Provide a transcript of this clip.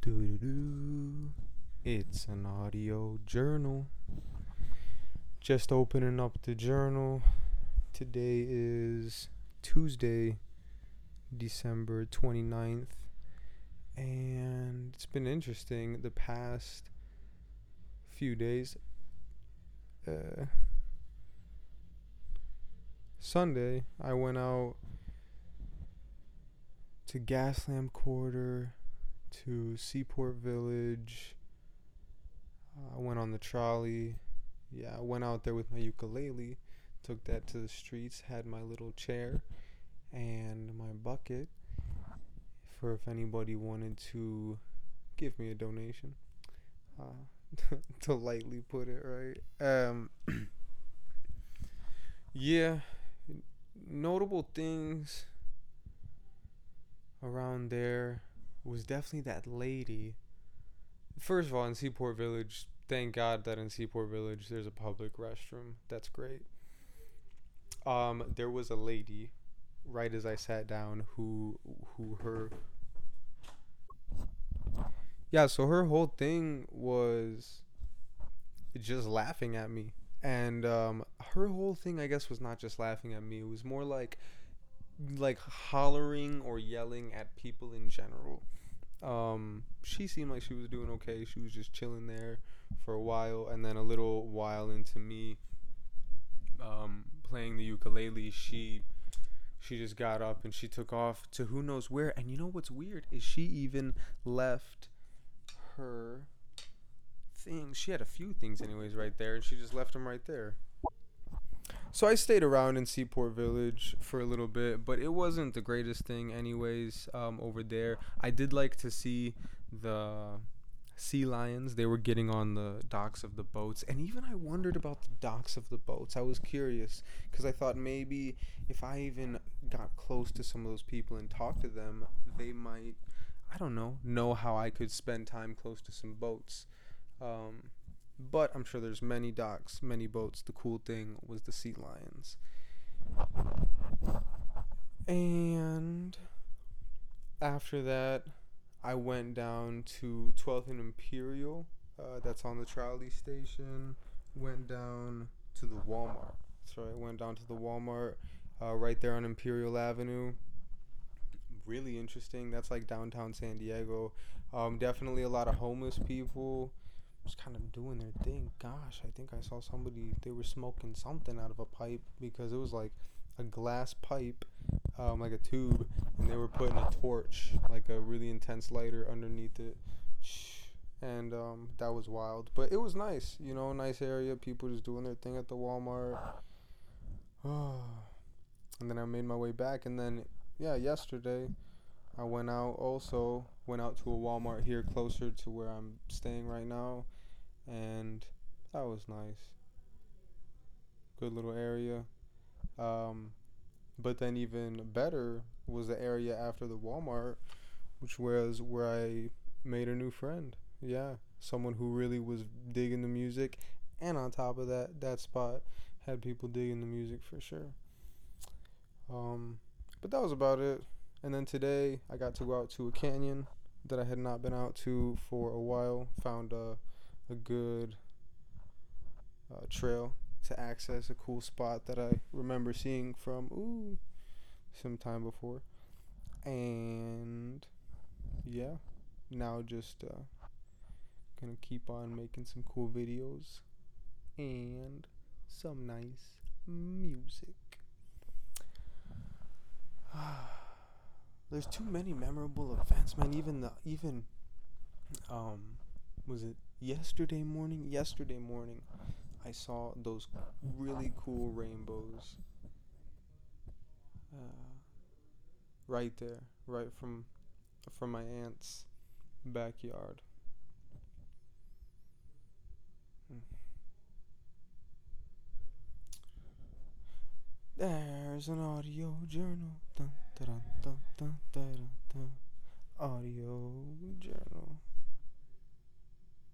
doo doo. It's an audio journal. Just opening up the journal. Today is Tuesday, December 29th. And it's been interesting the past few days. Uh, Sunday, I went out to Gaslamp Quarter, to Seaport Village. Uh, I went on the trolley. Yeah, I went out there with my ukulele, took that to the streets, had my little chair and my bucket for if anybody wanted to give me a donation. Uh, to lightly put it right. Um, yeah, notable things around there was definitely that lady. First of all, in Seaport Village, thank God that in Seaport Village there's a public restroom. That's great. Um, there was a lady, right as I sat down, who who her yeah, so her whole thing was just laughing at me. And um, her whole thing, I guess, was not just laughing at me. It was more like like hollering or yelling at people in general. Um, she seemed like she was doing okay. She was just chilling there for a while, and then a little while into me um, playing the ukulele, she she just got up and she took off to who knows where. And you know what's weird is she even left her things. She had a few things, anyways, right there, and she just left them right there. So I stayed around in Seaport Village for a little bit, but it wasn't the greatest thing, anyways. Um, over there, I did like to see the sea lions. They were getting on the docks of the boats, and even I wondered about the docks of the boats. I was curious because I thought maybe if I even got close to some of those people and talked to them, they might, I don't know, know how I could spend time close to some boats. Um, but I'm sure there's many docks, many boats. The cool thing was the sea lions. And after that, I went down to 12th and Imperial. Uh, that's on the trolley station. Went down to the Walmart. Right. Went down to the Walmart uh, right there on Imperial Avenue. Really interesting. That's like downtown San Diego. Um, definitely a lot of homeless people just kind of doing their thing. Gosh, I think I saw somebody they were smoking something out of a pipe because it was like a glass pipe, um, like a tube, and they were putting a torch, like a really intense lighter, underneath it. And um, that was wild, but it was nice, you know, nice area. People just doing their thing at the Walmart. and then I made my way back, and then yeah, yesterday I went out also went out to a Walmart here closer to where I'm staying right now and that was nice. Good little area. Um, but then even better was the area after the Walmart, which was where I made a new friend. Yeah, someone who really was digging the music, and on top of that, that spot had people digging the music for sure. Um, but that was about it. And then today I got to go out to a canyon that I had not been out to for a while. Found a a good uh, trail to access a cool spot that I remember seeing from ooh some time before. And yeah, now just uh, gonna keep on making some cool videos and some nice music. There's too many memorable events, man. Even the even um was it yesterday morning? Yesterday morning I saw those really cool rainbows. Uh, right there, right from from my aunt's backyard. Hmm. There's an audio journal. Dun, dun, dun, dun, dun, dun, dun. Audio journal.